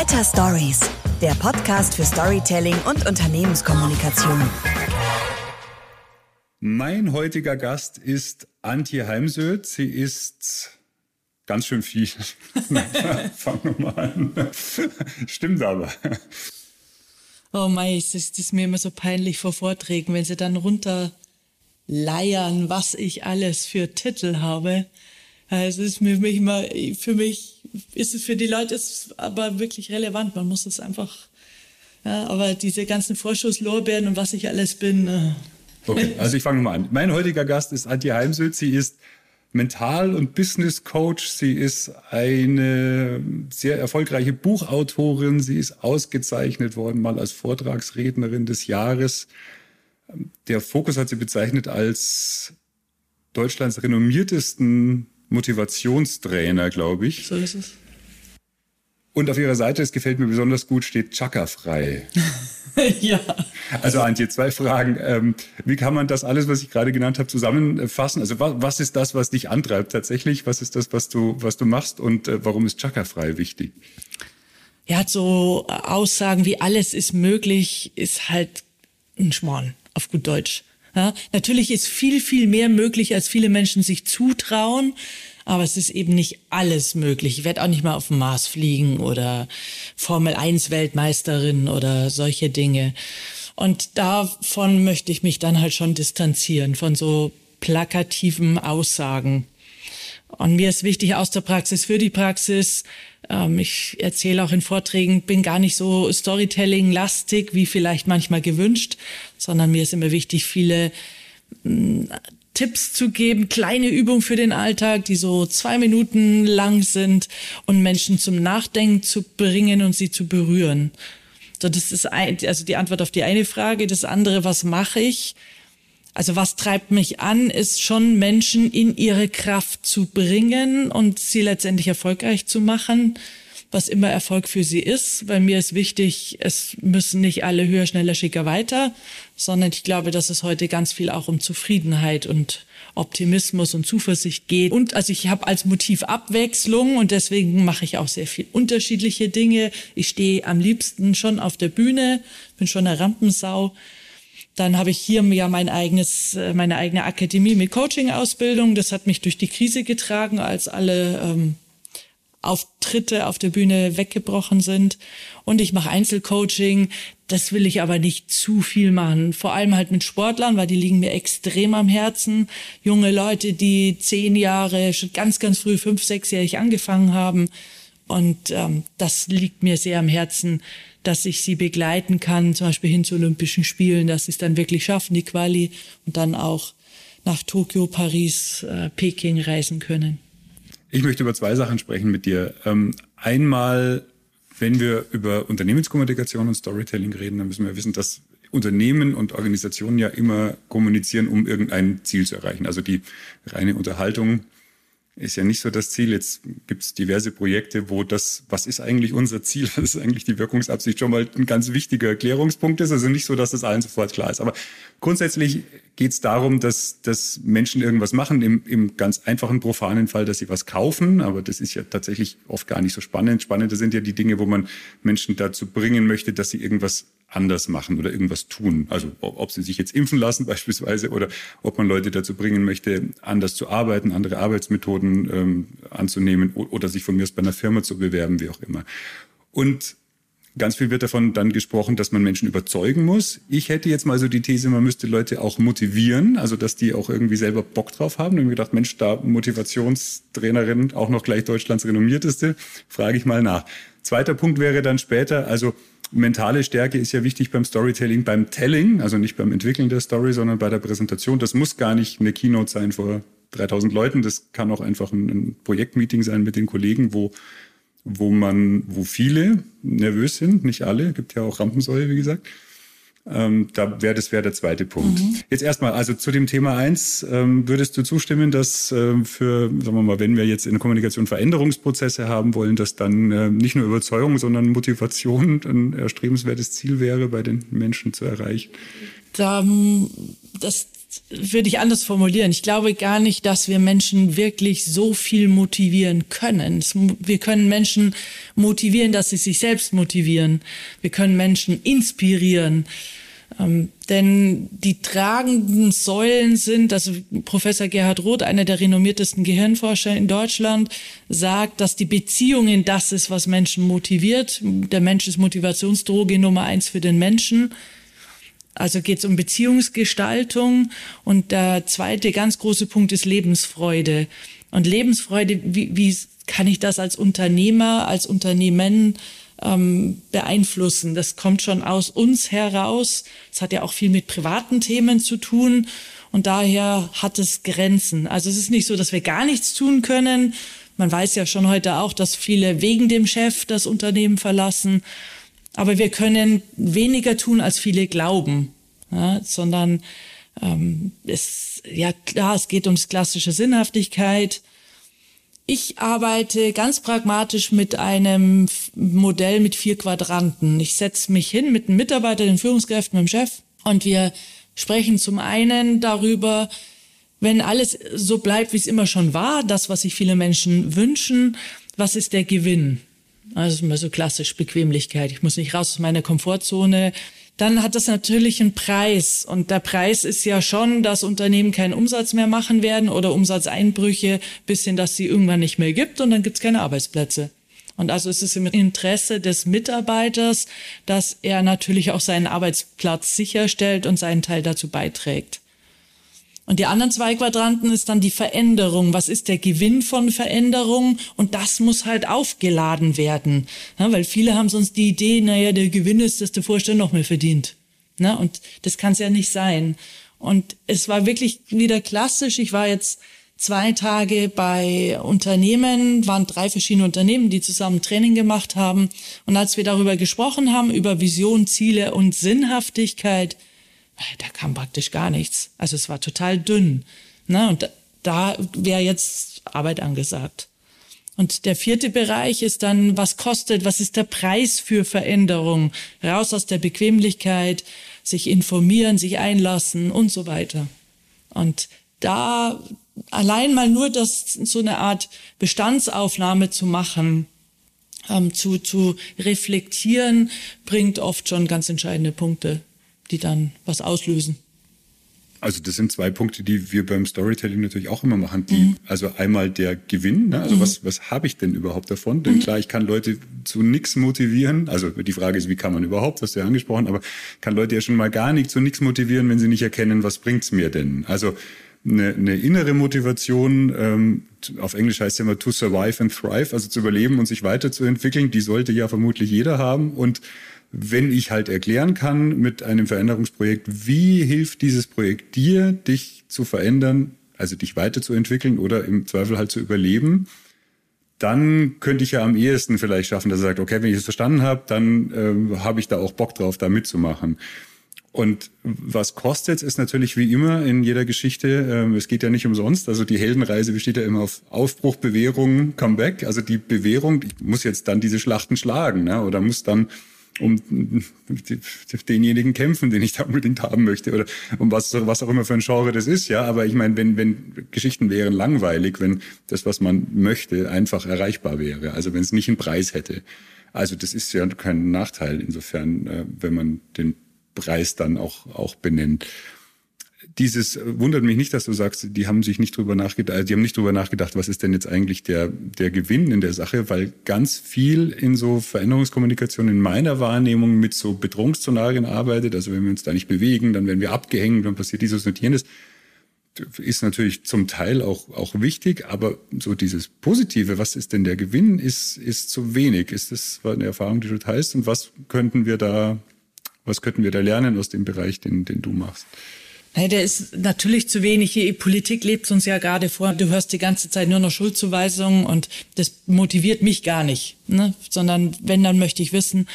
Better Stories, der Podcast für Storytelling und Unternehmenskommunikation. Mein heutiger Gast ist Antje Heimsöth. Sie ist ganz schön viel. Fangen wir mal an. Stimmt aber. Oh mei, es ist, ist mir immer so peinlich vor Vorträgen, wenn sie dann runterleiern, was ich alles für Titel habe. Es ist für mich immer, für mich ist es für die Leute ist aber wirklich relevant. Man muss es einfach, ja, aber diese ganzen Vorschusslorbeeren und was ich alles bin. Äh. Okay, also ich fange mal an. Mein heutiger Gast ist Antje Heimsöth. Sie ist Mental- und Business Coach. Sie ist eine sehr erfolgreiche Buchautorin. Sie ist ausgezeichnet worden, mal als Vortragsrednerin des Jahres. Der Fokus hat sie bezeichnet als Deutschlands renommiertesten Motivationstrainer, glaube ich. So ist es. Und auf ihrer Seite, es gefällt mir besonders gut, steht Chakra-frei. ja. Also Antje, zwei Fragen. Ähm, wie kann man das alles, was ich gerade genannt habe, zusammenfassen? Also was, was ist das, was dich antreibt tatsächlich? Was ist das, was du, was du machst? Und äh, warum ist Chakra-frei wichtig? Ja, so Aussagen wie alles ist möglich, ist halt ein Schmarrn, auf gut Deutsch. Ja, natürlich ist viel, viel mehr möglich, als viele Menschen sich zutrauen. Aber es ist eben nicht alles möglich. Ich werde auch nicht mal auf dem Mars fliegen oder Formel 1 Weltmeisterin oder solche Dinge. Und davon möchte ich mich dann halt schon distanzieren, von so plakativen Aussagen. Und mir ist wichtig aus der Praxis für die Praxis. Ähm, ich erzähle auch in Vorträgen, bin gar nicht so Storytelling-lastig, wie vielleicht manchmal gewünscht, sondern mir ist immer wichtig, viele Tipps zu geben, kleine Übungen für den Alltag, die so zwei Minuten lang sind und Menschen zum Nachdenken zu bringen und sie zu berühren. So, das ist ein, also die Antwort auf die eine Frage. Das andere, was mache ich? Also was treibt mich an, ist schon Menschen in ihre Kraft zu bringen und sie letztendlich erfolgreich zu machen, was immer Erfolg für sie ist. Bei mir ist wichtig, es müssen nicht alle höher, schneller, schicker weiter, sondern ich glaube, dass es heute ganz viel auch um Zufriedenheit und Optimismus und Zuversicht geht. Und also ich habe als Motiv Abwechslung und deswegen mache ich auch sehr viel unterschiedliche Dinge. Ich stehe am liebsten schon auf der Bühne, bin schon eine Rampensau. Dann habe ich hier ja mein eigenes, äh, meine eigene Akademie mit Coaching-Ausbildung. Das hat mich durch die Krise getragen, als alle ähm, Auftritte auf der Bühne weggebrochen sind. Und ich mache Einzelcoaching. Das will ich aber nicht zu viel machen. Vor allem halt mit Sportlern, weil die liegen mir extrem am Herzen. Junge Leute, die zehn Jahre, schon ganz, ganz früh, fünf, sechsjährig angefangen haben. Und ähm, das liegt mir sehr am Herzen, dass ich sie begleiten kann, zum Beispiel hin zu Olympischen Spielen, dass sie es dann wirklich schaffen, die Quali, und dann auch nach Tokio, Paris, äh, Peking reisen können. Ich möchte über zwei Sachen sprechen mit dir. Ähm, einmal, wenn wir über Unternehmenskommunikation und Storytelling reden, dann müssen wir wissen, dass Unternehmen und Organisationen ja immer kommunizieren, um irgendein Ziel zu erreichen. Also die reine Unterhaltung ist ja nicht so das Ziel. Jetzt gibt es diverse Projekte, wo das, was ist eigentlich unser Ziel, was ist eigentlich die Wirkungsabsicht, schon mal ein ganz wichtiger Erklärungspunkt ist. Also nicht so, dass das allen sofort klar ist. Aber grundsätzlich geht es darum, dass, dass Menschen irgendwas machen, im, im ganz einfachen, profanen Fall, dass sie was kaufen. Aber das ist ja tatsächlich oft gar nicht so spannend. Spannender sind ja die Dinge, wo man Menschen dazu bringen möchte, dass sie irgendwas anders machen oder irgendwas tun. Also ob sie sich jetzt impfen lassen beispielsweise oder ob man Leute dazu bringen möchte, anders zu arbeiten, andere Arbeitsmethoden ähm, anzunehmen oder sich von mir aus bei einer Firma zu bewerben, wie auch immer. Und Ganz viel wird davon dann gesprochen, dass man Menschen überzeugen muss. Ich hätte jetzt mal so die These, man müsste Leute auch motivieren, also dass die auch irgendwie selber Bock drauf haben. Und mir gedacht, Mensch, da Motivationstrainerin, auch noch gleich Deutschlands renommierteste, frage ich mal nach. Zweiter Punkt wäre dann später, also mentale Stärke ist ja wichtig beim Storytelling, beim Telling, also nicht beim Entwickeln der Story, sondern bei der Präsentation. Das muss gar nicht eine Keynote sein vor 3000 Leuten. Das kann auch einfach ein, ein Projektmeeting sein mit den Kollegen, wo wo man, wo viele nervös sind, nicht alle, gibt ja auch Rampensäue, wie gesagt. Ähm, da wäre das wäre der zweite Punkt. Mhm. Jetzt erstmal, also zu dem Thema eins, ähm, würdest du zustimmen, dass äh, für, sagen wir mal, wenn wir jetzt in der Kommunikation Veränderungsprozesse haben wollen, dass dann äh, nicht nur Überzeugung, sondern Motivation ein erstrebenswertes Ziel wäre, bei den Menschen zu erreichen? ähm, das würde ich anders formulieren. Ich glaube gar nicht, dass wir Menschen wirklich so viel motivieren können. Wir können Menschen motivieren, dass sie sich selbst motivieren. Wir können Menschen inspirieren. Ähm, denn die tragenden Säulen sind, also Professor Gerhard Roth, einer der renommiertesten Gehirnforscher in Deutschland, sagt, dass die Beziehungen das ist, was Menschen motiviert. Der Mensch ist Motivationsdroge Nummer eins für den Menschen. Also geht es um Beziehungsgestaltung. Und der zweite ganz große Punkt ist Lebensfreude. Und Lebensfreude, wie, wie kann ich das als Unternehmer, als Unternehmen ähm, beeinflussen? Das kommt schon aus uns heraus. Es hat ja auch viel mit privaten Themen zu tun. Und daher hat es Grenzen. Also es ist nicht so, dass wir gar nichts tun können. Man weiß ja schon heute auch, dass viele wegen dem Chef das Unternehmen verlassen. Aber wir können weniger tun, als viele glauben, ja, sondern ähm, es, ja klar, es geht ums klassische Sinnhaftigkeit. Ich arbeite ganz pragmatisch mit einem Modell mit vier Quadranten. Ich setze mich hin mit einem Mitarbeiter, den Führungskräften, mit dem Chef und wir sprechen zum einen darüber, wenn alles so bleibt, wie es immer schon war, das, was sich viele Menschen wünschen, was ist der Gewinn? Also immer so klassisch Bequemlichkeit. Ich muss nicht raus aus meiner Komfortzone. Dann hat das natürlich einen Preis. Und der Preis ist ja schon, dass Unternehmen keinen Umsatz mehr machen werden oder Umsatzeinbrüche, bis hin, dass sie irgendwann nicht mehr gibt und dann gibt es keine Arbeitsplätze. Und also ist es im Interesse des Mitarbeiters, dass er natürlich auch seinen Arbeitsplatz sicherstellt und seinen Teil dazu beiträgt. Und die anderen zwei Quadranten ist dann die Veränderung. Was ist der Gewinn von Veränderung? Und das muss halt aufgeladen werden. Ja, weil viele haben sonst die Idee, naja, der Gewinn ist, dass der Vorstand noch mehr verdient. Ja, und das kann es ja nicht sein. Und es war wirklich wieder klassisch. Ich war jetzt zwei Tage bei Unternehmen, waren drei verschiedene Unternehmen, die zusammen Training gemacht haben. Und als wir darüber gesprochen haben, über Vision, Ziele und Sinnhaftigkeit, da kam praktisch gar nichts. Also es war total dünn. Ne? Und da wäre jetzt Arbeit angesagt. Und der vierte Bereich ist dann, was kostet, was ist der Preis für Veränderung? Raus aus der Bequemlichkeit, sich informieren, sich einlassen und so weiter. Und da allein mal nur das, so eine Art Bestandsaufnahme zu machen, ähm, zu, zu reflektieren, bringt oft schon ganz entscheidende Punkte die dann was auslösen. Also das sind zwei Punkte, die wir beim Storytelling natürlich auch immer machen. Die, mhm. Also einmal der Gewinn, ne? also mhm. was, was habe ich denn überhaupt davon? Denn mhm. klar, ich kann Leute zu nichts motivieren. Also die Frage ist, wie kann man überhaupt, hast du ja angesprochen, aber kann Leute ja schon mal gar nicht zu nichts motivieren, wenn sie nicht erkennen, was bringt's mir denn? Also eine, eine innere Motivation, ähm, auf Englisch heißt es ja immer to survive and thrive, also zu überleben und sich weiterzuentwickeln, die sollte ja vermutlich jeder haben und wenn ich halt erklären kann mit einem Veränderungsprojekt, wie hilft dieses Projekt dir, dich zu verändern, also dich weiterzuentwickeln oder im Zweifel halt zu überleben, dann könnte ich ja am ehesten vielleicht schaffen, dass er sagt, okay, wenn ich es verstanden habe, dann äh, habe ich da auch Bock drauf, da mitzumachen. Und was kostet, ist natürlich wie immer in jeder Geschichte, äh, es geht ja nicht umsonst. Also die Heldenreise besteht ja immer auf Aufbruch, Bewährung, Comeback. Also die Bewährung, ich muss jetzt dann diese Schlachten schlagen ne? oder muss dann um denjenigen kämpfen, den ich da unbedingt haben möchte oder um was, was auch immer für ein Genre das ist, ja. Aber ich meine, wenn, wenn Geschichten wären langweilig, wenn das, was man möchte, einfach erreichbar wäre, also wenn es nicht einen Preis hätte. Also das ist ja kein Nachteil insofern, äh, wenn man den Preis dann auch, auch benennt dieses wundert mich nicht, dass du sagst, die haben sich nicht drüber nachgedacht, äh, die haben nicht drüber nachgedacht, was ist denn jetzt eigentlich der, der Gewinn in der Sache, weil ganz viel in so Veränderungskommunikation in meiner Wahrnehmung mit so Bedrohungsszenarien arbeitet. Also wenn wir uns da nicht bewegen, dann werden wir abgehängt, dann passiert dieses und jenes. Ist natürlich zum Teil auch, auch wichtig, aber so dieses Positive, was ist denn der Gewinn, ist, ist zu wenig. Ist das eine Erfahrung, die du teilst? Und was könnten wir da, was könnten wir da lernen aus dem Bereich, den, den du machst? Nee, der ist natürlich zu wenig. Die Politik lebt uns ja gerade vor. Du hörst die ganze Zeit nur noch Schuldzuweisungen und das motiviert mich gar nicht. Ne? Sondern wenn, dann möchte ich wissen,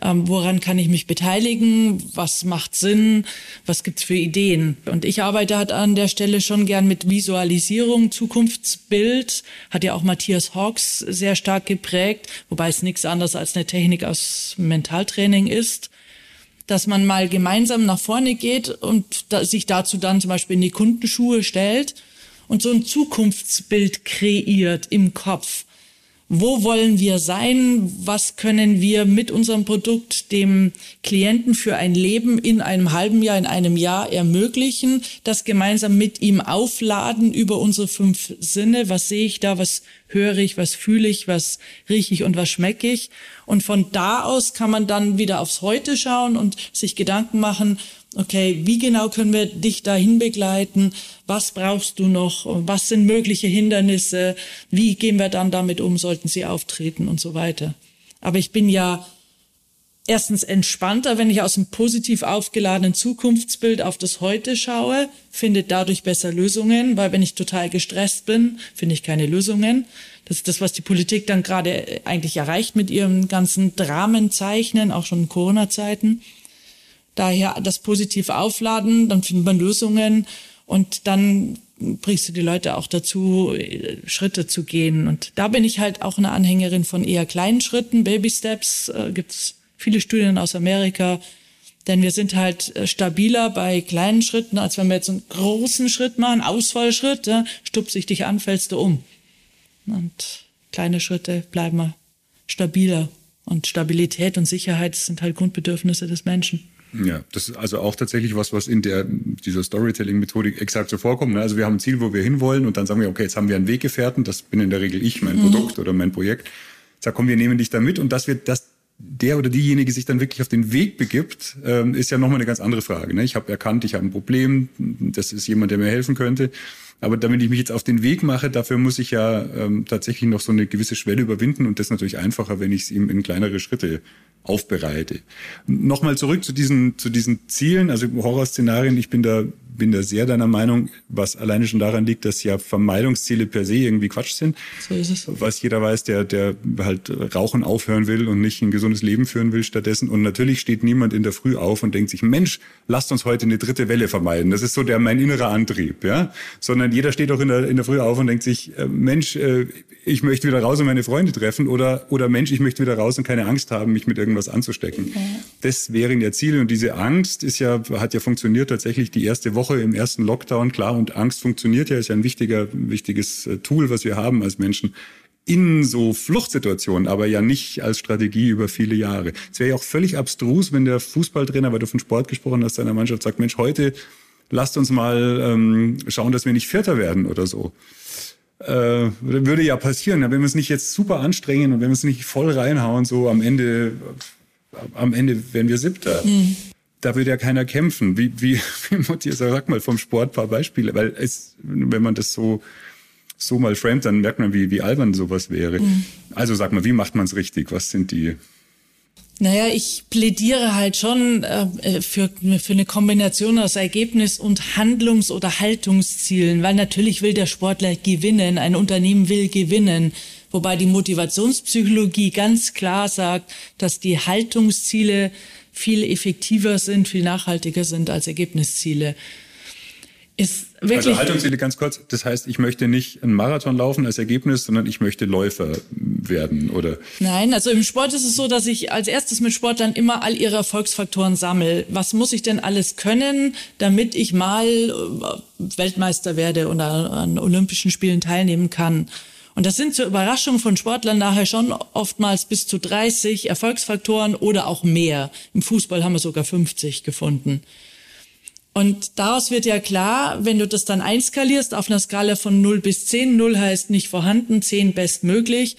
ähm, woran kann ich mich beteiligen, was macht Sinn, was gibt's für Ideen. Und ich arbeite halt an der Stelle schon gern mit Visualisierung, Zukunftsbild, hat ja auch Matthias Hawks sehr stark geprägt, wobei es nichts anderes als eine Technik aus Mentaltraining ist. Dass man mal gemeinsam nach vorne geht und da, sich dazu dann zum Beispiel in die Kundenschuhe stellt und so ein Zukunftsbild kreiert im Kopf wo wollen wir sein, was können wir mit unserem Produkt dem Klienten für ein Leben in einem halben Jahr, in einem Jahr ermöglichen, das gemeinsam mit ihm aufladen über unsere fünf Sinne, was sehe ich da, was höre ich, was fühle ich, was rieche ich? Und was schmecke ich. Und von da aus kann man dann wieder aufs Heute schauen und sich Gedanken machen, okay, wie genau können wir dich dahin begleiten? Was brauchst du noch? Was sind mögliche Hindernisse? Wie gehen wir dann damit um? Sollten sie auftreten und so weiter? Aber ich bin ja erstens entspannter, wenn ich aus einem positiv aufgeladenen Zukunftsbild auf das Heute schaue, finde dadurch besser Lösungen, weil wenn ich total gestresst bin, finde ich keine Lösungen. Das ist das, was die Politik dann gerade eigentlich erreicht mit ihrem ganzen Dramenzeichnen, auch schon in Corona-Zeiten. Daher das positiv aufladen, dann findet man Lösungen und dann bringst du die Leute auch dazu, Schritte zu gehen. Und da bin ich halt auch eine Anhängerin von eher kleinen Schritten, Baby Steps. Äh, gibt's viele Studien aus Amerika. Denn wir sind halt äh, stabiler bei kleinen Schritten, als wenn wir jetzt einen großen Schritt machen, Ausfallschritt, ja, stupse ich dich an, fällst du um. Und kleine Schritte bleiben stabiler. Und Stabilität und Sicherheit sind halt Grundbedürfnisse des Menschen. Ja, das ist also auch tatsächlich was, was in der dieser Storytelling-Methodik exakt so vorkommt. Ne? Also wir haben ein Ziel, wo wir hinwollen und dann sagen wir, okay, jetzt haben wir einen Weggefährten, das bin in der Regel ich, mein mhm. Produkt oder mein Projekt. Sag, komm, wir nehmen dich da mit und dass wir das der oder diejenige sich dann wirklich auf den Weg begibt, ähm, ist ja nochmal eine ganz andere Frage. Ne? Ich habe erkannt, ich habe ein Problem, das ist jemand, der mir helfen könnte. Aber damit ich mich jetzt auf den Weg mache, dafür muss ich ja ähm, tatsächlich noch so eine gewisse Schwelle überwinden und das ist natürlich einfacher, wenn ich es ihm in kleinere Schritte aufbereite. Nochmal zurück zu diesen, zu diesen Zielen, also Horrorszenarien. Ich bin da bin da sehr deiner Meinung, was alleine schon daran liegt, dass ja Vermeidungsziele per se irgendwie Quatsch sind. So ist es. Was jeder weiß, der, der halt Rauchen aufhören will und nicht ein gesundes Leben führen will stattdessen. Und natürlich steht niemand in der Früh auf und denkt sich, Mensch, lasst uns heute eine dritte Welle vermeiden. Das ist so der mein innerer Antrieb, ja. Sondern jeder steht auch in der, in der Früh auf und denkt sich, äh, Mensch, äh, ich möchte wieder raus und meine Freunde treffen oder, oder Mensch, ich möchte wieder raus und keine Angst haben, mich mit irgendwas anzustecken. Okay. Das wären ja Ziele und diese Angst ist ja, hat ja funktioniert tatsächlich die erste Woche Woche im ersten Lockdown, klar, und Angst funktioniert ja, ist ja ein wichtiger, wichtiges äh, Tool, was wir haben als Menschen in so Fluchtsituationen, aber ja nicht als Strategie über viele Jahre. Es wäre ja auch völlig abstrus, wenn der Fußballtrainer, weil du von Sport gesprochen hast, seiner Mannschaft sagt, Mensch, heute lasst uns mal ähm, schauen, dass wir nicht Vierter werden oder so. Äh, würde ja passieren, wenn wir es nicht jetzt super anstrengen und wenn wir es nicht voll reinhauen, so am Ende, am Ende werden wir Siebter. Mhm da würde ja keiner kämpfen. Wie, wie, wie motiviert, sag mal vom Sport paar Beispiele, weil es, wenn man das so, so mal framet, dann merkt man, wie, wie albern sowas wäre. Mhm. Also sag mal, wie macht man es richtig? Was sind die? Naja, ich plädiere halt schon äh, für, für eine Kombination aus Ergebnis und Handlungs- oder Haltungszielen, weil natürlich will der Sportler gewinnen, ein Unternehmen will gewinnen. Wobei die Motivationspsychologie ganz klar sagt, dass die Haltungsziele viel effektiver sind, viel nachhaltiger sind als Ergebnisziele. Ist wirklich also Haltungsziele ganz kurz. Das heißt, ich möchte nicht einen Marathon laufen als Ergebnis, sondern ich möchte Läufer werden, oder? Nein, also im Sport ist es so, dass ich als erstes mit Sportlern immer all ihre Erfolgsfaktoren sammle. Was muss ich denn alles können, damit ich mal äh, Weltmeister werde oder an Olympischen Spielen teilnehmen kann? Und das sind zur Überraschung von Sportlern nachher schon oftmals bis zu 30 Erfolgsfaktoren oder auch mehr. Im Fußball haben wir sogar 50 gefunden. Und daraus wird ja klar, wenn du das dann einskalierst auf einer Skala von 0 bis 10, 0 heißt nicht vorhanden, 10 bestmöglich,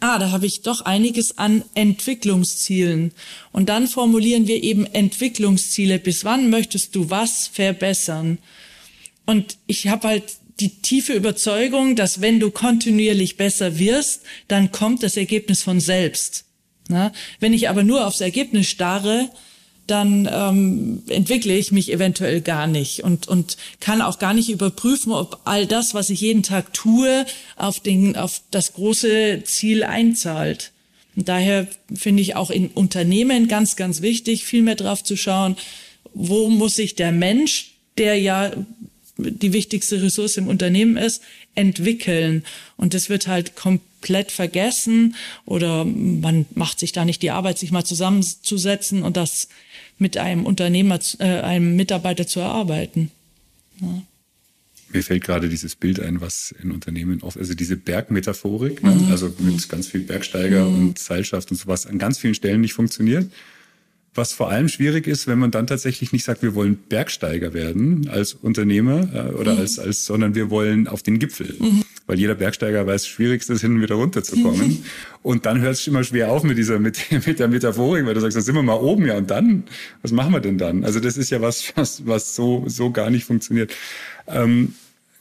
ah, da habe ich doch einiges an Entwicklungszielen. Und dann formulieren wir eben Entwicklungsziele. Bis wann möchtest du was verbessern? Und ich habe halt die tiefe Überzeugung, dass wenn du kontinuierlich besser wirst, dann kommt das Ergebnis von selbst. Na? Wenn ich aber nur aufs Ergebnis starre, dann ähm, entwickle ich mich eventuell gar nicht und, und kann auch gar nicht überprüfen, ob all das, was ich jeden Tag tue, auf, den, auf das große Ziel einzahlt. Und daher finde ich auch in Unternehmen ganz, ganz wichtig, viel mehr drauf zu schauen, wo muss sich der Mensch, der ja die wichtigste Ressource im Unternehmen ist, entwickeln. Und das wird halt kom komplett vergessen oder man macht sich da nicht die Arbeit, sich mal zusammenzusetzen und das mit einem Unternehmer, äh, einem Mitarbeiter zu erarbeiten. Ja. Mir fällt gerade dieses Bild ein, was in Unternehmen oft, also diese Bergmetaphorik, ne? mhm. also mit ganz viel Bergsteiger mhm. und Seilschaft und sowas an ganz vielen Stellen nicht funktioniert. Was vor allem schwierig ist, wenn man dann tatsächlich nicht sagt, wir wollen Bergsteiger werden als Unternehmer äh, oder mhm. als, als, sondern wir wollen auf den Gipfel. Mhm. Weil jeder Bergsteiger weiß, das Schwierigste ist, hin und wieder runterzukommen. Mhm. Und dann hört es immer schwer auf mit dieser, mit, mit der Metaphorik, weil du sagst, da sind wir mal oben, ja, und dann, was machen wir denn dann? Also das ist ja was, was, was so, so gar nicht funktioniert. Ähm,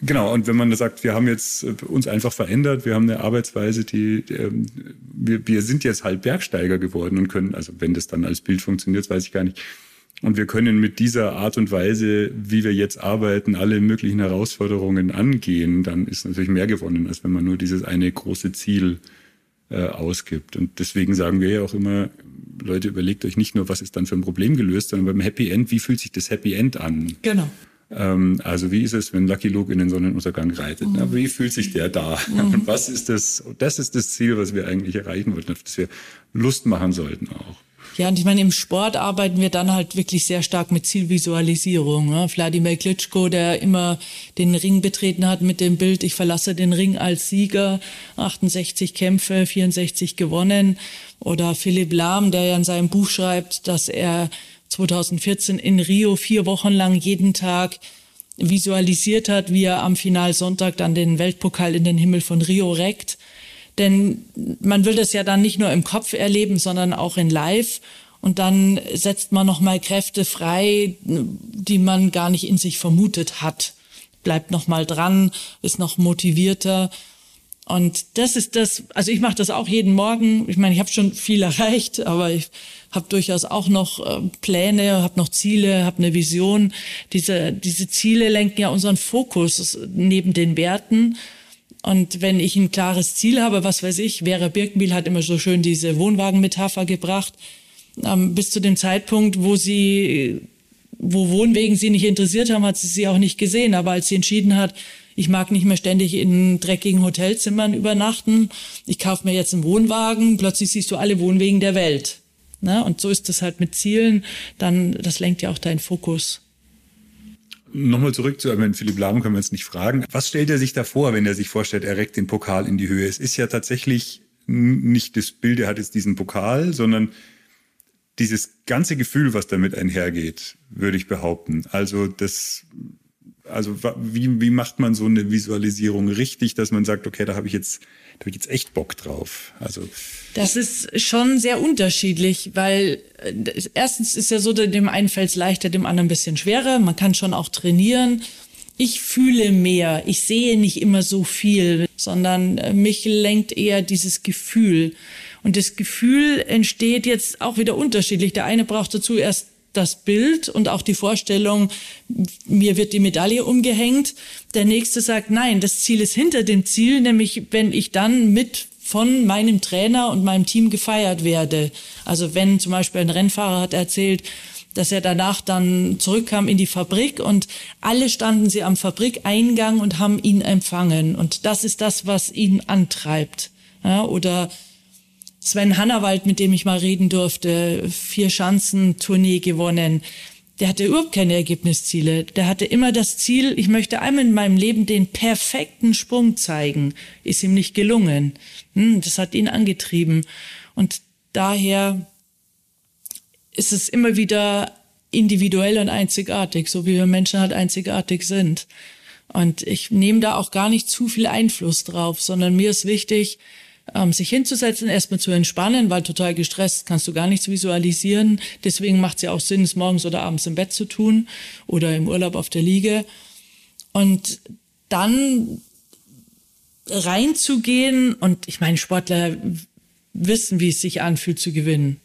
Genau, und wenn man sagt, wir haben jetzt äh, uns einfach verändert, wir haben eine Arbeitsweise, die, ähm, wir, wir sind jetzt halt Bergsteiger geworden und können, also wenn das dann als Bild funktioniert, weiß ich gar nicht. Und wir können mit dieser Art und Weise, wie wir jetzt arbeiten, alle möglichen Herausforderungen angehen, dann ist natürlich mehr gewonnen, als wenn man nur dieses eine große Ziel äh, ausgibt. Und deswegen sagen wir ja auch immer, Leute, überlegt euch nicht nur, was ist dann für ein Problem gelöst, sondern beim Happy End, wie fühlt sich das Happy End an? Genau. Ähm, also wie ist es, wenn Lucky Luke in den Sonnenuntergang reitet? Mhm. Wie fühlt sich der da? Mhm. Und was ist das? Das ist das Ziel, was wir eigentlich erreichen wollten, dass wir Lust machen sollten auch. Ja, und ich meine, im Sport arbeiten wir dann halt wirklich sehr stark mit Zielvisualisierung. Ne? Wladimir Klitschko, der immer den Ring betreten hat mit dem Bild, ich verlasse den Ring als Sieger, 68 Kämpfe, 64 gewonnen. Oder Philipp Lahm, der ja in seinem Buch schreibt, dass er 2014 in Rio vier Wochen lang jeden Tag visualisiert hat, wie er am Finalsonntag dann den Weltpokal in den Himmel von Rio reckt. Denn man will das ja dann nicht nur im Kopf erleben, sondern auch in Live. Und dann setzt man nochmal Kräfte frei, die man gar nicht in sich vermutet hat. Bleibt nochmal dran, ist noch motivierter. Und das ist das, also ich mache das auch jeden Morgen. Ich meine, ich habe schon viel erreicht, aber ich habe durchaus auch noch äh, Pläne, habe noch Ziele, habe eine Vision. Diese, diese Ziele lenken ja unseren Fokus neben den Werten. Und wenn ich ein klares Ziel habe, was weiß ich, Vera Birkenbiel hat immer so schön diese Wohnwagenmetapher gebracht, ähm, bis zu dem Zeitpunkt, wo sie, wo Wohnwegen sie nicht interessiert haben, hat sie sie auch nicht gesehen. Aber als sie entschieden hat, ich mag nicht mehr ständig in dreckigen Hotelzimmern übernachten. Ich kaufe mir jetzt einen Wohnwagen. Plötzlich siehst du alle Wohnwegen der Welt. Ne? Und so ist das halt mit Zielen. Dann, das lenkt ja auch deinen Fokus. Nochmal zurück zu wenn Philipp Lahm können wir uns nicht fragen. Was stellt er sich da vor, wenn er sich vorstellt, er reckt den Pokal in die Höhe? Es ist ja tatsächlich nicht das Bild, er hat jetzt diesen Pokal, sondern dieses ganze Gefühl, was damit einhergeht, würde ich behaupten. Also das also wie, wie macht man so eine Visualisierung richtig, dass man sagt, okay, da habe ich jetzt, da habe ich jetzt echt Bock drauf. Also das ist schon sehr unterschiedlich, weil äh, erstens ist ja so, dem einen fällt es leichter, dem anderen ein bisschen schwerer. Man kann schon auch trainieren. Ich fühle mehr, ich sehe nicht immer so viel, sondern äh, mich lenkt eher dieses Gefühl. Und das Gefühl entsteht jetzt auch wieder unterschiedlich. Der eine braucht dazu erst das Bild und auch die Vorstellung, mir wird die Medaille umgehängt. Der nächste sagt, nein, das Ziel ist hinter dem Ziel, nämlich wenn ich dann mit von meinem Trainer und meinem Team gefeiert werde. Also wenn zum Beispiel ein Rennfahrer hat erzählt, dass er danach dann zurückkam in die Fabrik und alle standen sie am Fabrikeingang und haben ihn empfangen. Und das ist das, was ihn antreibt. Ja, oder Sven Hannawald, mit dem ich mal reden durfte, vier Schanzen-Tournee gewonnen. Der hatte überhaupt keine Ergebnisziele. Der hatte immer das Ziel, ich möchte einmal in meinem Leben den perfekten Sprung zeigen. Ist ihm nicht gelungen. Hm, das hat ihn angetrieben. Und daher ist es immer wieder individuell und einzigartig, so wie wir Menschen halt einzigartig sind. Und ich nehme da auch gar nicht zu viel Einfluss drauf, sondern mir ist wichtig, ähm, sich hinzusetzen, erstmal zu entspannen, weil total gestresst kannst du gar nichts visualisieren. Deswegen macht es ja auch Sinn, es morgens oder abends im Bett zu tun oder im Urlaub auf der Liege. Und dann reinzugehen und ich meine, Sportler wissen, wie es sich anfühlt zu gewinnen.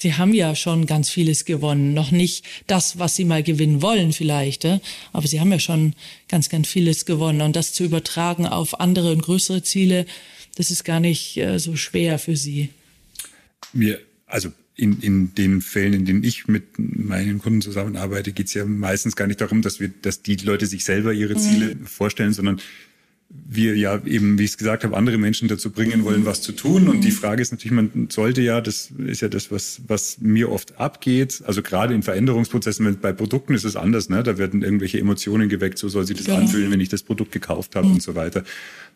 Sie haben ja schon ganz vieles gewonnen. Noch nicht das, was sie mal gewinnen wollen vielleicht, aber sie haben ja schon ganz, ganz vieles gewonnen. Und das zu übertragen auf andere und größere Ziele, das ist gar nicht äh, so schwer für sie. Mir, also in, in den Fällen, in denen ich mit meinen Kunden zusammenarbeite, geht es ja meistens gar nicht darum, dass wir, dass die Leute sich selber ihre mhm. Ziele mhm. vorstellen, sondern wir ja eben, wie ich es gesagt habe, andere Menschen dazu bringen wollen, was zu tun. Und die Frage ist natürlich, man sollte ja, das ist ja das, was, was mir oft abgeht. Also gerade in Veränderungsprozessen, bei Produkten ist es anders, ne? Da werden irgendwelche Emotionen geweckt, so soll sich das genau. anfühlen, wenn ich das Produkt gekauft habe mhm. und so weiter.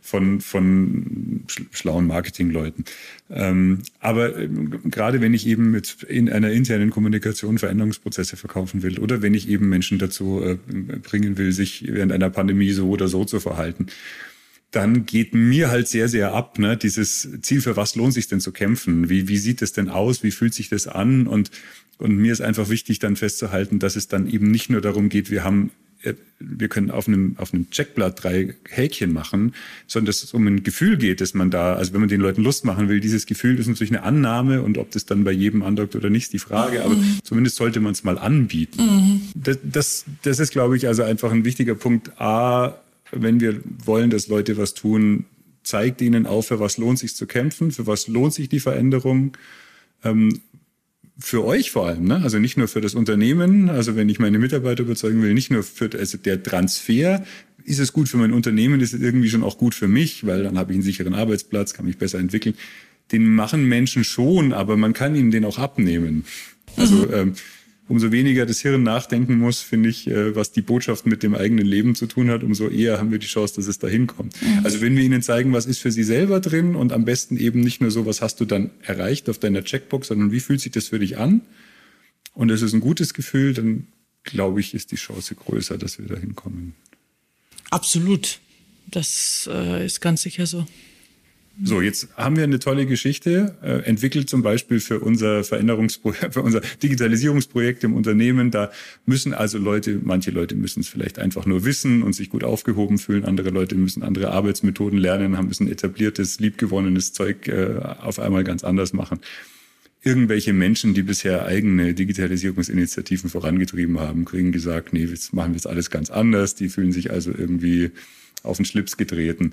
Von, von schlauen Marketingleuten. Ähm, aber äh, gerade wenn ich eben mit in einer internen Kommunikation Veränderungsprozesse verkaufen will oder wenn ich eben Menschen dazu äh, bringen will, sich während einer Pandemie so oder so zu verhalten, dann geht mir halt sehr, sehr ab, ne, dieses Ziel, für was lohnt sich denn zu kämpfen? Wie, wie sieht es denn aus? Wie fühlt sich das an? Und, und mir ist einfach wichtig, dann festzuhalten, dass es dann eben nicht nur darum geht, wir haben äh, wir können auf einem, auf einem Checkblatt drei Häkchen machen, sondern dass es um ein Gefühl geht, dass man da, also wenn man den Leuten Lust machen will, dieses Gefühl ist natürlich eine Annahme und ob das dann bei jedem andockt oder nicht, ist die Frage, aber mhm. zumindest sollte man es mal anbieten. Mhm. Das, das, das ist, glaube ich, also einfach ein wichtiger Punkt. A, wenn wir wollen, dass Leute was tun, zeigt ihnen auf, für was lohnt sich zu kämpfen, für was lohnt sich die Veränderung. Ähm, für euch vor allem, ne? also nicht nur für das Unternehmen, also wenn ich meine Mitarbeiter überzeugen will, nicht nur für also der Transfer, ist es gut für mein Unternehmen, ist es irgendwie schon auch gut für mich, weil dann habe ich einen sicheren Arbeitsplatz, kann mich besser entwickeln. Den machen Menschen schon, aber man kann ihnen den auch abnehmen. Also mhm. ähm, umso weniger das Hirn nachdenken muss, finde ich, äh, was die Botschaft mit dem eigenen Leben zu tun hat, umso eher haben wir die Chance, dass es dahin kommt. Mhm. Also wenn wir ihnen zeigen, was ist für sie selber drin und am besten eben nicht nur so, was hast du dann erreicht auf deiner Checkbox, sondern wie fühlt sich das für dich an? Und es ist ein gutes Gefühl, dann glaube ich, ist die Chance größer, dass wir dahin kommen. Absolut. Das äh, ist ganz sicher so. So, jetzt haben wir eine tolle Geschichte äh, entwickelt, zum Beispiel für unser Veränderungsprojekt, für unser Digitalisierungsprojekt im Unternehmen. Da müssen also Leute, manche Leute müssen es vielleicht einfach nur wissen und sich gut aufgehoben fühlen. Andere Leute müssen andere Arbeitsmethoden lernen, haben müssen etabliertes, liebgewonnenes Zeug äh, auf einmal ganz anders machen. Irgendwelche Menschen, die bisher eigene Digitalisierungsinitiativen vorangetrieben haben, kriegen gesagt, nee, jetzt machen wir jetzt alles ganz anders. Die fühlen sich also irgendwie auf den Schlips getreten.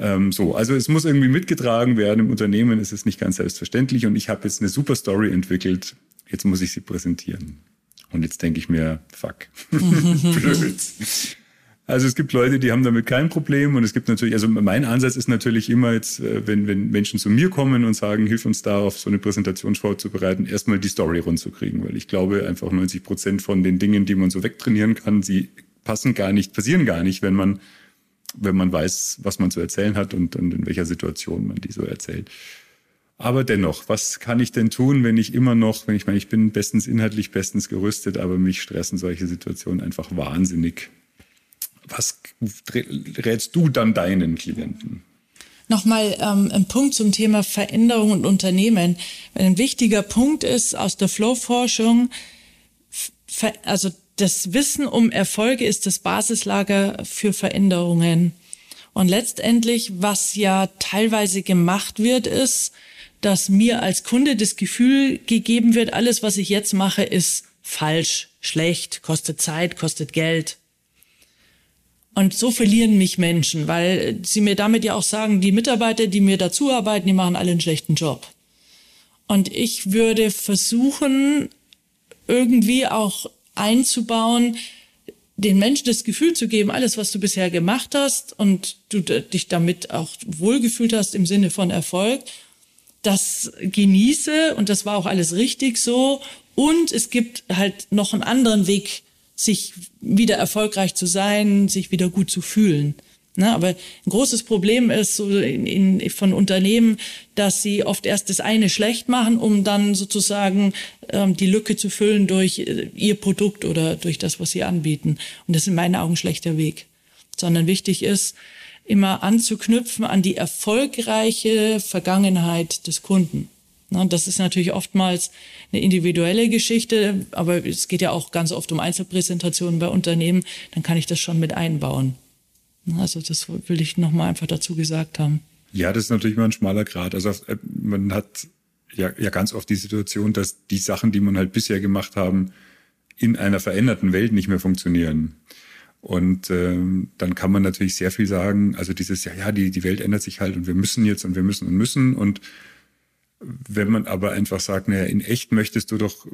Ähm, so, also es muss irgendwie mitgetragen werden. Im Unternehmen ist es nicht ganz selbstverständlich und ich habe jetzt eine super Story entwickelt. Jetzt muss ich sie präsentieren. Und jetzt denke ich mir, fuck, blöd. Also es gibt Leute, die haben damit kein Problem und es gibt natürlich, also mein Ansatz ist natürlich immer jetzt, äh, wenn, wenn Menschen zu mir kommen und sagen, hilf uns da auf so eine Präsentation vorzubereiten, erstmal die Story rundzukriegen, weil ich glaube einfach 90 Prozent von den Dingen, die man so wegtrainieren kann, sie passen gar nicht, passieren gar nicht, wenn man wenn man weiß, was man zu erzählen hat und, und in welcher Situation man die so erzählt. Aber dennoch, was kann ich denn tun, wenn ich immer noch, wenn ich meine, ich bin bestens inhaltlich bestens gerüstet, aber mich stressen solche Situationen einfach wahnsinnig. Was rätst du dann deinen Klienten? Nochmal ähm, ein Punkt zum Thema Veränderung und Unternehmen. Ein wichtiger Punkt ist aus der Flow-Forschung, also das Wissen um Erfolge ist das Basislager für Veränderungen. Und letztendlich, was ja teilweise gemacht wird, ist, dass mir als Kunde das Gefühl gegeben wird, alles, was ich jetzt mache, ist falsch, schlecht, kostet Zeit, kostet Geld. Und so verlieren mich Menschen, weil sie mir damit ja auch sagen, die Mitarbeiter, die mir dazu arbeiten, die machen alle einen schlechten Job. Und ich würde versuchen, irgendwie auch einzubauen, den Menschen das Gefühl zu geben, alles, was du bisher gemacht hast und du dich damit auch wohlgefühlt hast im Sinne von Erfolg, das genieße und das war auch alles richtig so. Und es gibt halt noch einen anderen Weg, sich wieder erfolgreich zu sein, sich wieder gut zu fühlen. Ne? Aber ein großes Problem ist so in, in, von Unternehmen, dass sie oft erst das eine schlecht machen, um dann sozusagen ähm, die Lücke zu füllen durch äh, ihr Produkt oder durch das, was sie anbieten. Und das ist in meinen Augen ein schlechter Weg. Sondern wichtig ist, immer anzuknüpfen an die erfolgreiche Vergangenheit des Kunden. Ne? Das ist natürlich oftmals eine individuelle Geschichte, aber es geht ja auch ganz oft um Einzelpräsentationen bei Unternehmen. Dann kann ich das schon mit einbauen. Also das will ich nochmal einfach dazu gesagt haben. Ja, das ist natürlich mal ein schmaler Grad. Also äh, man hat ja, ja ganz oft die Situation, dass die Sachen, die man halt bisher gemacht haben, in einer veränderten Welt nicht mehr funktionieren. Und ähm, dann kann man natürlich sehr viel sagen, also dieses, ja, ja, die, die Welt ändert sich halt und wir müssen jetzt und wir müssen und müssen. Und Wenn man aber einfach sagt, naja, in echt möchtest du doch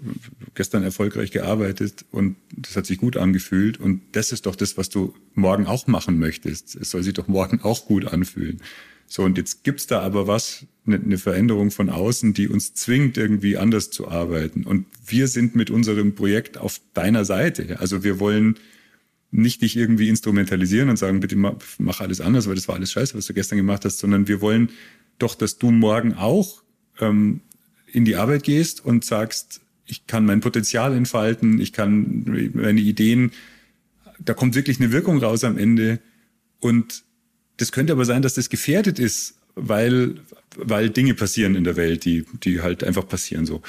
gestern erfolgreich gearbeitet und das hat sich gut angefühlt und das ist doch das, was du morgen auch machen möchtest. Es soll sich doch morgen auch gut anfühlen. So, und jetzt gibt's da aber was, eine, eine Veränderung von außen, die uns zwingt, irgendwie anders zu arbeiten. Und wir sind mit unserem Projekt auf deiner Seite. Also wir wollen nicht dich irgendwie instrumentalisieren und sagen, bitte mach alles anders, weil das war alles scheiße, was du gestern gemacht hast, sondern wir wollen doch, dass du morgen auch ähm, in die Arbeit gehst und sagst, ich kann mein Potenzial entfalten, ich kann meine Ideen, da kommt wirklich eine Wirkung raus am Ende. Und das könnte aber sein, dass das gefährdet ist, weil, weil Dinge passieren in der Welt, die, die halt einfach passieren so.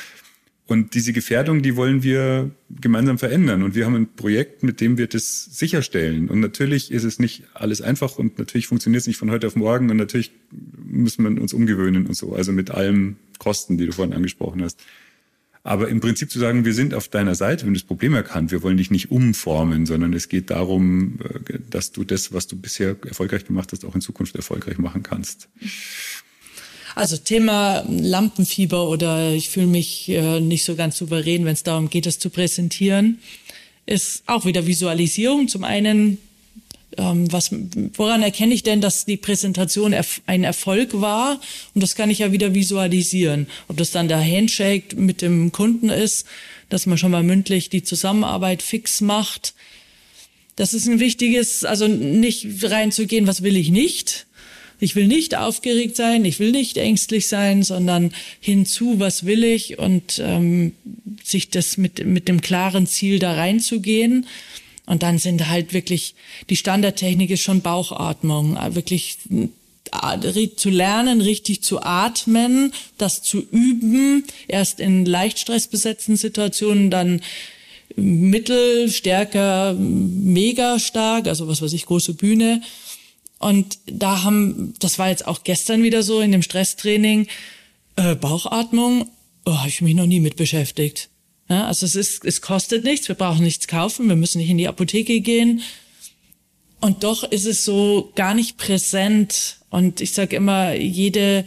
Und diese Gefährdung, die wollen wir gemeinsam verändern. Und wir haben ein Projekt, mit dem wir das sicherstellen. Und natürlich ist es nicht alles einfach und natürlich funktioniert es nicht von heute auf morgen. Und natürlich müssen wir uns umgewöhnen und so. Also mit allen Kosten, die du vorhin angesprochen hast. Aber im Prinzip zu sagen, wir sind auf deiner Seite, wenn das Problem erkannt, wir wollen dich nicht umformen, sondern es geht darum, äh, dass du das, was du bisher erfolgreich gemacht hast, auch in Zukunft erfolgreich machen kannst. Also Thema Lampenfieber oder ich fühle mich äh, nicht so ganz souverän, wenn es darum geht, das zu präsentieren, ist auch wieder Visualisierung. Zum einen, ähm, was, woran erkenne ich denn, dass die Präsentation erf ein Erfolg war? Und das kann ich ja wieder visualisieren. Ob das dann der Handshake mit dem Kunden ist, dass man schon mal mündlich die Zusammenarbeit fix macht. Das ist ein wichtiges, also nicht reinzugehen, was will ich nicht, ich will nicht aufgeregt sein, ich will nicht ängstlich sein, sondern hinzu, was will ich? Und ähm, sich das mit, mit dem klaren Ziel da reinzugehen. Und dann sind halt wirklich, die Standardtechnik ist schon Bauchatmung, äh, wirklich äh, zu lernen, richtig zu atmen, das zu üben, erst in leicht stressbesetzten Situationen, dann mittel, stärker, mega stark, also was weiß ich, große Bühne und da haben, das war jetzt auch gestern wieder so in dem Stresstraining, äh, Bauchatmung, oh, habe ich mich noch nie mit beschäftigt. Ja, also es ist, es kostet nichts, wir brauchen nichts kaufen, wir müssen nicht in die Apotheke gehen. Und doch ist es so gar nicht präsent. Und ich sage immer, jede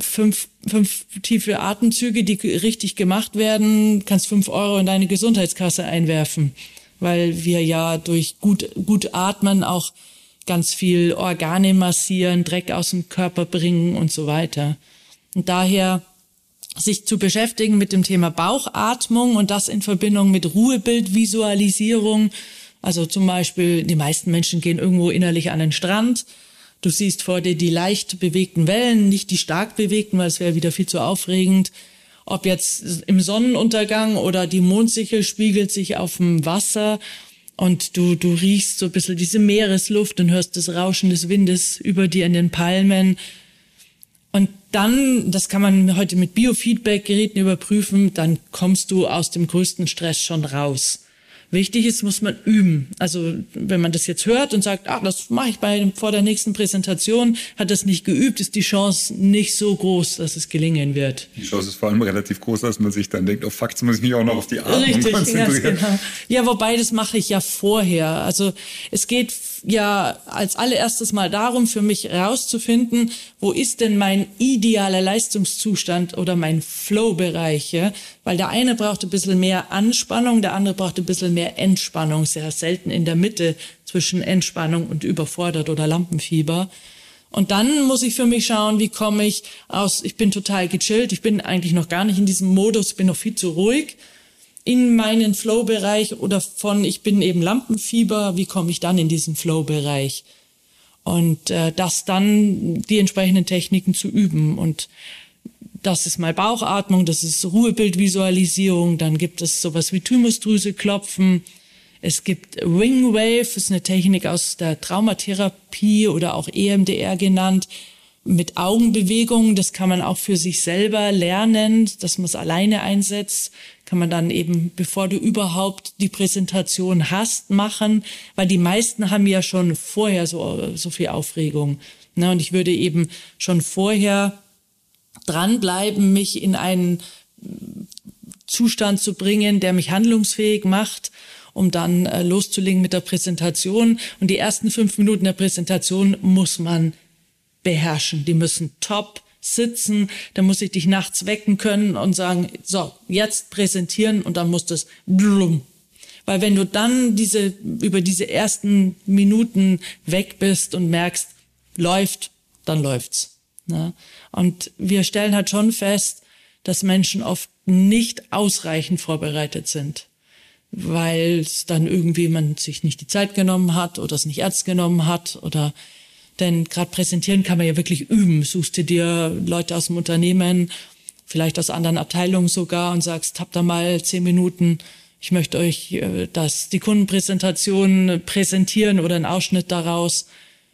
fünf, fünf tiefe Atemzüge, die richtig gemacht werden, kannst fünf Euro in deine Gesundheitskasse einwerfen. Weil wir ja durch gut, gut atmen auch ganz viel Organe massieren, Dreck aus dem Körper bringen und so weiter. Und daher sich zu beschäftigen mit dem Thema Bauchatmung und das in Verbindung mit Ruhebildvisualisierung. Also zum Beispiel, die meisten Menschen gehen irgendwo innerlich an den Strand. Du siehst vor dir die leicht bewegten Wellen, nicht die stark bewegten, weil es wäre wieder viel zu aufregend. Ob jetzt im Sonnenuntergang oder die Mondsichel spiegelt sich auf dem Wasser und du, du riechst so ein bisschen diese Meeresluft und hörst das Rauschen des Windes über dir in den Palmen. Und dann, das kann man heute mit Biofeedback-Geräten überprüfen, dann kommst du aus dem größten Stress schon raus. Wichtig ist, muss man üben. Also wenn man das jetzt hört und sagt, ach, das mache ich bei vor der nächsten Präsentation, hat das nicht geübt, ist die Chance nicht so groß, dass es gelingen wird. Die Chance ist vor allem relativ groß, dass man sich dann denkt, oh fuck, jetzt muss ich mich auch noch auf die Atmung Richtig, konzentrieren. Ganz genau. Ja, wobei das mache ich ja vorher. Also es geht ja als allererstes mal darum, für mich herauszufinden, wo ist denn mein idealer Leistungszustand oder mein Flow-Bereich. Ja? Weil der eine braucht ein bisschen mehr Anspannung, der andere braucht ein bisschen mehr Entspannung. Sehr selten in der Mitte zwischen Entspannung und überfordert oder Lampenfieber. Und dann muss ich für mich schauen, wie komme ich aus, ich bin total gechillt, ich bin eigentlich noch gar nicht in diesem Modus, bin noch viel zu ruhig in meinen Flow-Bereich oder von ich bin eben Lampenfieber, wie komme ich dann in diesen Flow-Bereich? Und äh, das dann die entsprechenden Techniken zu üben. Und das ist mal Bauchatmung, das ist Ruhebildvisualisierung, dann gibt es sowas wie Thymusdrüse klopfen. Es gibt Wing Wave, ist eine Technik aus der Traumatherapie oder auch EMDR genannt mit Augenbewegungen, das kann man auch für sich selber lernen, dass man es alleine einsetzt, kann man dann eben, bevor du überhaupt die Präsentation hast, machen, weil die meisten haben ja schon vorher so, so viel Aufregung. Ne? Und ich würde eben schon vorher dranbleiben, mich in einen Zustand zu bringen, der mich handlungsfähig macht, um dann äh, loszulegen mit der Präsentation. Und die ersten fünf Minuten der Präsentation muss man beherrschen. Die müssen top sitzen, dann muss ich dich nachts wecken können und sagen, so, jetzt präsentieren und dann muss das blum. Weil wenn du dann diese, über diese ersten Minuten weg bist und merkst, läuft, dann läuft's. Ne? Und wir stellen halt schon fest, dass Menschen oft nicht ausreichend vorbereitet sind, weil es dann irgendwie man sich nicht die Zeit genommen hat oder es nicht ernst genommen hat oder denn gerade präsentieren kann man ja wirklich üben. Suchst du dir Leute aus dem Unternehmen, vielleicht aus anderen Abteilungen sogar und sagst, habt da mal zehn Minuten, ich möchte euch äh, das, die Kundenpräsentation präsentieren oder einen Ausschnitt daraus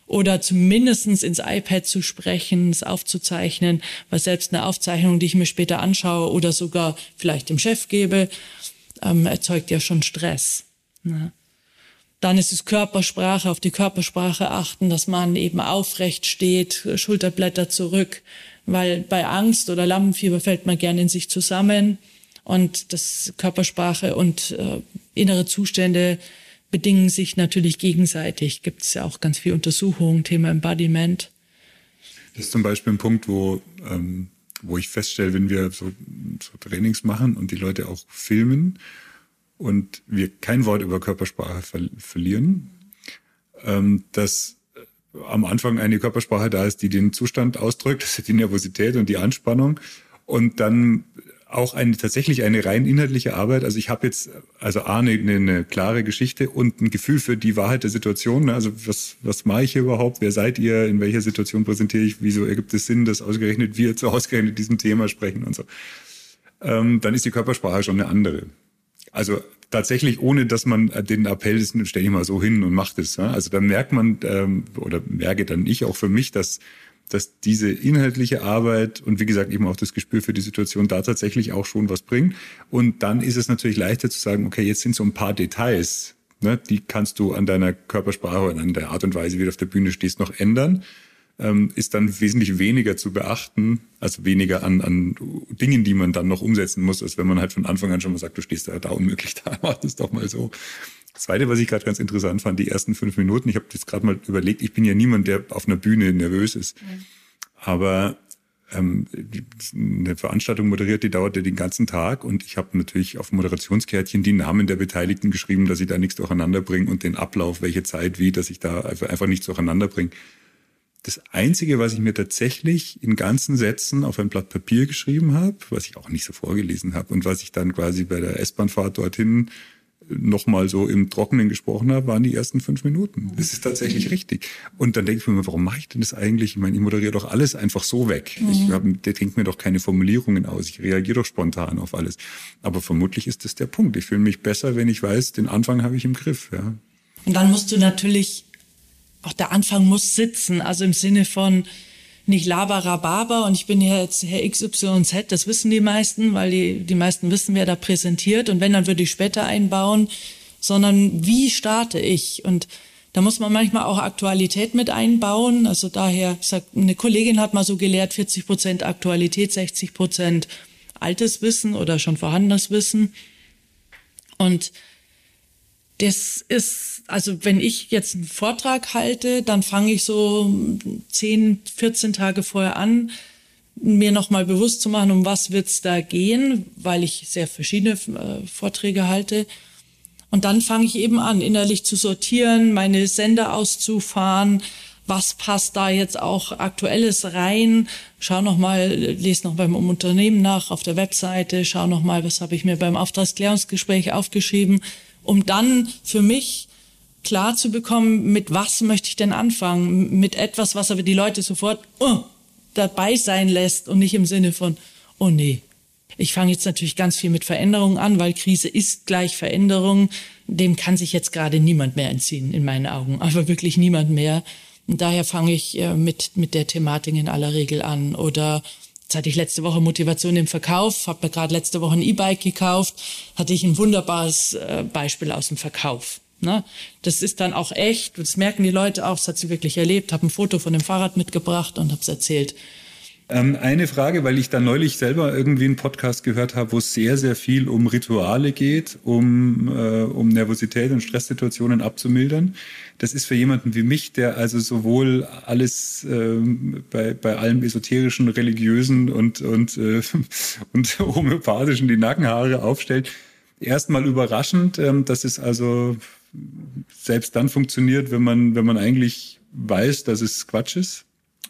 oder zumindestens ins iPad zu sprechen, es aufzuzeichnen, weil selbst eine Aufzeichnung, die ich mir später anschaue oder sogar vielleicht dem Chef gebe, ähm, erzeugt ja schon Stress. Ne? Dann ist es Körpersprache, auf die Körpersprache achten, dass man eben aufrecht steht, Schulterblätter zurück, weil bei Angst oder Lampenfieber fällt man gerne in sich zusammen und das Körpersprache und äh, innere Zustände bedingen sich natürlich gegenseitig. Gibt es ja auch ganz viel Untersuchungen, Thema Embodiment. Das ist zum Beispiel ein Punkt, wo, ähm, wo ich feststelle, wenn wir so, so Trainings machen und die Leute auch filmen, und wir kein Wort über Körpersprache ver verlieren, ähm, dass äh, am Anfang eine Körpersprache da ist, die den Zustand ausdrückt, ist die Nervosität und die Anspannung und dann auch eine tatsächlich eine rein inhaltliche Arbeit. Also ich habe jetzt also A, eine, eine, klare Geschichte und ein Gefühl für die Wahrheit der Situation. Ne? Also was, was mache ich hier überhaupt? Wer seid ihr? In welcher Situation präsentiere ich? Wieso ergibt es Sinn, dass ausgerechnet wir zu ausgerechnet diesem Thema sprechen und so? Ähm, dann ist die Körpersprache schon eine andere. Also tatsächlich, ohne dass man den Appell ist, stell ich mal so hin und mach das. Also da merkt man, ähm, oder merke dann ich auch für mich, dass, dass diese inhaltliche Arbeit und wie gesagt eben auch das Gespür für die Situation da tatsächlich auch schon was bringt. Und dann ist es natürlich leichter zu sagen, okay, jetzt sind so ein paar Details, ne, die kannst du an deiner Körpersprache und an der Art und Weise, wie du auf der Bühne stehst, noch ändern ähm, ist dann wesentlich weniger zu beachten, also weniger an, an Dingen, die man dann noch umsetzen muss, als wenn man halt von Anfang an schon mal sagt, du stehst da, da unmöglich da, mach das doch mal so. Das Zweite, was ich gerade ganz interessant fand, die ersten fünf Minuten, ich habe jetzt gerade mal überlegt, ich bin ja niemand, der auf einer Bühne nervös ist. Mhm. Aber ähm, eine Veranstaltung moderiert, die dauerte den ganzen Tag und ich habe natürlich auf Moderationskärtchen die Namen der Beteiligten geschrieben, dass ich da nichts durcheinander bringe und den Ablauf, welche Zeit, wie, dass ich da einfach, einfach nichts durcheinander bringe. Das Einzige, was ich mir tatsächlich in ganzen Sätzen auf ein Blatt Papier geschrieben habe, was ich auch nicht so vorgelesen habe und was ich dann quasi bei der S-Bahnfahrt dorthin nochmal so im Trockenen gesprochen habe, waren die ersten fünf Minuten. Das ist tatsächlich richtig. Und dann denke ich mir, warum mache ich denn das eigentlich? Ich meine, ich moderiere doch alles einfach so weg. Mhm. Ich hab, der denkt mir doch keine Formulierungen aus. Ich reagiere doch spontan auf alles. Aber vermutlich ist das der Punkt. Ich fühle mich besser, wenn ich weiß, den Anfang habe ich im Griff. Ja. Und dann musst du natürlich auch der Anfang muss sitzen, also im Sinne von nicht Labarababa und ich bin jetzt Herr XYZ, das wissen die meisten, weil die, die meisten wissen, wer da präsentiert und wenn, dann würde ich später einbauen, sondern wie starte ich und da muss man manchmal auch Aktualität mit einbauen. Also daher, ich sag, eine Kollegin hat mal so gelehrt, 40 Prozent Aktualität, 60 Prozent altes Wissen oder schon vorhandenes Wissen. Und das ist, also wenn ich jetzt einen Vortrag halte, dann fange ich so 10, 14 Tage vorher an, mir nochmal bewusst zu machen, um was wird's da gehen, weil ich sehr verschiedene äh, Vorträge halte. Und dann fange ich eben an, innerlich zu sortieren, meine Sender auszufahren, was passt da jetzt auch aktuelles rein. Schau noch mal, lese noch beim Unternehmen nach auf der Webseite, schau noch mal, was habe ich mir beim Auftragsklärungsgespräch aufgeschrieben um dann für mich klar zu bekommen, mit was möchte ich denn anfangen? Mit etwas, was aber die Leute sofort oh, dabei sein lässt und nicht im Sinne von, oh nee. Ich fange jetzt natürlich ganz viel mit Veränderungen an, weil Krise ist gleich Veränderung. Dem kann sich jetzt gerade niemand mehr entziehen, in meinen Augen. Aber wirklich niemand mehr. Und daher fange ich äh, mit, mit der Thematik in aller Regel an. Oder Jetzt hatte ich letzte Woche Motivation im Verkauf, habe mir gerade letzte Woche ein E-Bike gekauft, hatte ich ein wunderbares äh, Beispiel aus dem Verkauf. Ne? Das ist dann auch echt, das merken die Leute auch, das hat sie wirklich erlebt, habe ein Foto von dem Fahrrad mitgebracht und habe es erzählt. Ähm, eine Frage, weil ich da neulich selber irgendwie einen Podcast gehört habe, wo es sehr, sehr viel um Rituale geht, um, äh, um Nervosität und Stresssituationen abzumildern. Das ist für jemanden wie mich, der also sowohl alles äh, bei, bei allem esoterischen, religiösen und, und, äh, und homöopathischen die Nackenhaare aufstellt, erstmal überraschend, ähm, dass es also selbst dann funktioniert, wenn man, wenn man eigentlich weiß, dass es Quatsch ist.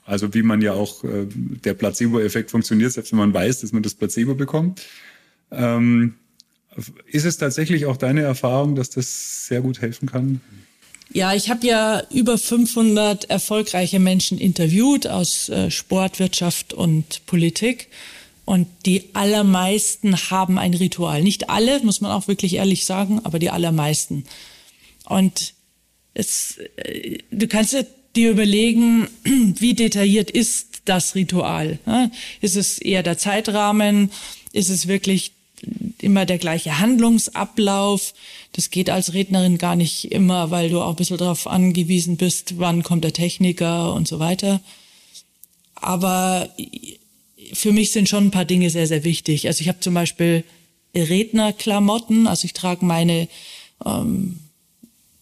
Also wie man ja auch äh, der Placebo-Effekt funktioniert, selbst wenn man weiß, dass man das Placebo bekommt. Ähm, ist es tatsächlich auch deine Erfahrung, dass das sehr gut helfen kann? Ja, ich habe ja über 500 erfolgreiche Menschen interviewt aus äh, Sport, Wirtschaft und Politik. Und die allermeisten haben ein Ritual. Nicht alle, muss man auch wirklich ehrlich sagen, aber die allermeisten. Und es, äh, du kannst dir überlegen, wie detailliert ist das Ritual? Ist es eher der Zeitrahmen? Ist es wirklich immer der gleiche Handlungsablauf? Das geht als Rednerin gar nicht immer, weil du auch ein bisschen darauf angewiesen bist, wann kommt der Techniker und so weiter. Aber für mich sind schon ein paar Dinge sehr, sehr wichtig. Also ich habe zum Beispiel Rednerklamotten, also ich trage meine ähm,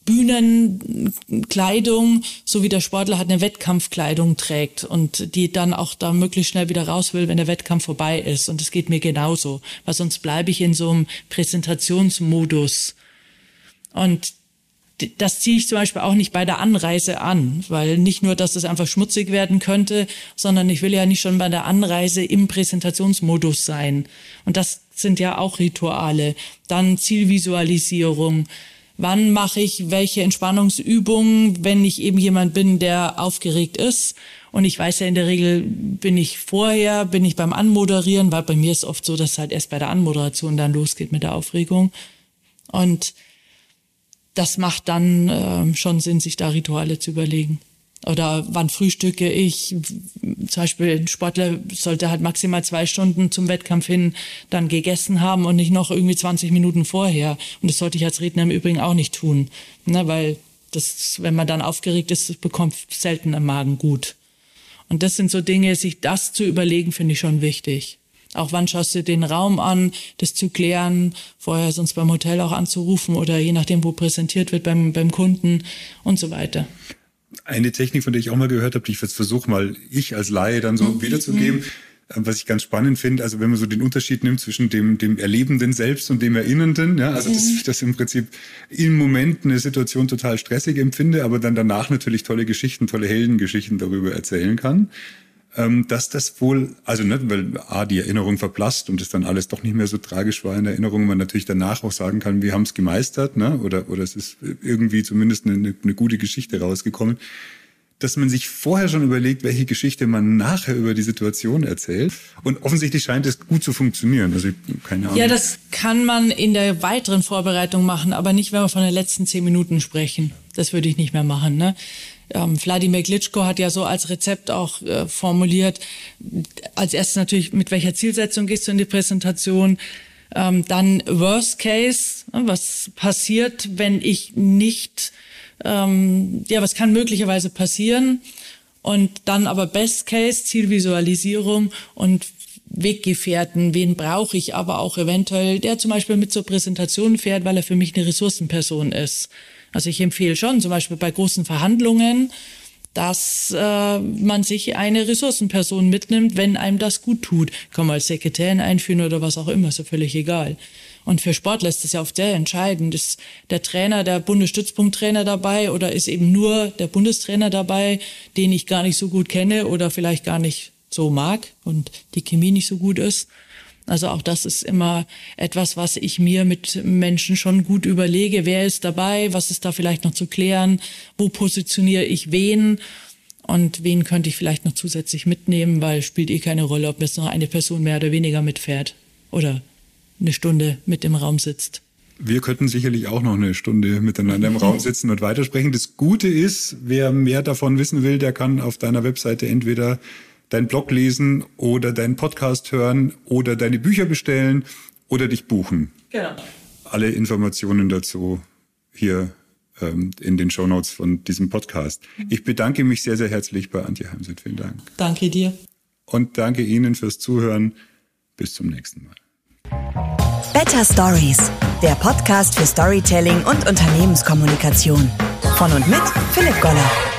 Bühnenkleidung, so wie der Sportler halt eine Wettkampfkleidung trägt und die dann auch da möglichst schnell wieder raus will, wenn der Wettkampf vorbei ist. Und das geht mir genauso, weil sonst bleibe ich in so einem Präsentationsmodus. Und das ziehe ich zum Beispiel auch nicht bei der Anreise an, weil nicht nur, dass es einfach schmutzig werden könnte, sondern ich will ja nicht schon bei der Anreise im Präsentationsmodus sein. Und das sind ja auch Rituale. Dann Zielvisualisierung wann mache ich welche Entspannungsübungen, wenn ich eben jemand bin, der aufgeregt ist. Und ich weiß ja in der Regel, bin ich vorher, bin ich beim Anmoderieren, weil bei mir ist oft so, dass halt erst bei der Anmoderation dann losgeht mit der Aufregung. Und das macht dann äh, schon Sinn, sich da Rituale zu überlegen. Oder wann frühstücke ich? Zum Beispiel ein Sportler sollte halt maximal zwei Stunden zum Wettkampf hin dann gegessen haben und nicht noch irgendwie 20 Minuten vorher. Und das sollte ich als Redner im Übrigen auch nicht tun, ne, weil das, wenn man dann aufgeregt ist, bekommt selten am Magen gut. Und das sind so Dinge, sich das zu überlegen, finde ich schon wichtig. Auch wann schaust du den Raum an, das zu klären, vorher sonst beim Hotel auch anzurufen oder je nachdem, wo präsentiert wird beim, beim Kunden und so weiter eine Technik, von der ich auch mal gehört habe, die ich jetzt versuche mal ich als Laie dann so mhm. wiederzugeben, äh, was ich ganz spannend finde, also wenn man so den Unterschied nimmt zwischen dem, dem Erlebenden selbst und dem Erinnernden, ja, also mhm. dass ich das im Prinzip im Moment eine Situation total stressig empfinde, aber dann danach natürlich tolle Geschichten, tolle Heldengeschichten darüber erzählen kann dass das wohl, also nicht, weil A, die Erinnerung verblasst und es dann alles doch nicht mehr so tragisch war in der Erinnerung, man natürlich danach auch sagen kann, wir haben es gemeistert, ne? oder, oder es ist irgendwie zumindest eine, eine gute Geschichte rausgekommen dass man sich vorher schon überlegt, welche Geschichte man nachher über die Situation erzählt. Und offensichtlich scheint es gut zu funktionieren. Also keine Ahnung. Ja, das kann man in der weiteren Vorbereitung machen, aber nicht, wenn wir von den letzten zehn Minuten sprechen. Das würde ich nicht mehr machen. Ne? Ähm, Wladimir Glitschko hat ja so als Rezept auch äh, formuliert, als erstes natürlich, mit welcher Zielsetzung gehst du in die Präsentation, ähm, dann Worst Case, ne, was passiert, wenn ich nicht, ähm, ja, was kann möglicherweise passieren und dann aber Best Case, Zielvisualisierung und Weggefährten, wen brauche ich aber auch eventuell, der zum Beispiel mit zur Präsentation fährt, weil er für mich eine Ressourcenperson ist. Also ich empfehle schon, zum Beispiel bei großen Verhandlungen, dass äh, man sich eine Ressourcenperson mitnimmt, wenn einem das gut tut. Kann man als Sekretärin einführen oder was auch immer, ist ja völlig egal. Und für Sportler ist das ja oft sehr entscheidend. Ist der Trainer, der Bundesstützpunkttrainer dabei oder ist eben nur der Bundestrainer dabei, den ich gar nicht so gut kenne oder vielleicht gar nicht so mag und die Chemie nicht so gut ist? Also auch das ist immer etwas, was ich mir mit Menschen schon gut überlege. Wer ist dabei? Was ist da vielleicht noch zu klären? Wo positioniere ich wen? Und wen könnte ich vielleicht noch zusätzlich mitnehmen? Weil spielt eh keine Rolle, ob jetzt noch eine Person mehr oder weniger mitfährt oder eine Stunde mit im Raum sitzt. Wir könnten sicherlich auch noch eine Stunde miteinander im Raum sitzen und weitersprechen. Das Gute ist, wer mehr davon wissen will, der kann auf deiner Webseite entweder deinen Blog lesen oder deinen Podcast hören oder deine Bücher bestellen oder dich buchen. Genau. Alle Informationen dazu hier ähm, in den Shownotes von diesem Podcast. Ich bedanke mich sehr, sehr herzlich bei Antje Heimseth. Vielen Dank. Danke dir. und danke Ihnen fürs Zuhören. Bis zum nächsten Mal. Better Stories, der Podcast für Storytelling und Unternehmenskommunikation. Von und mit Philipp Goller.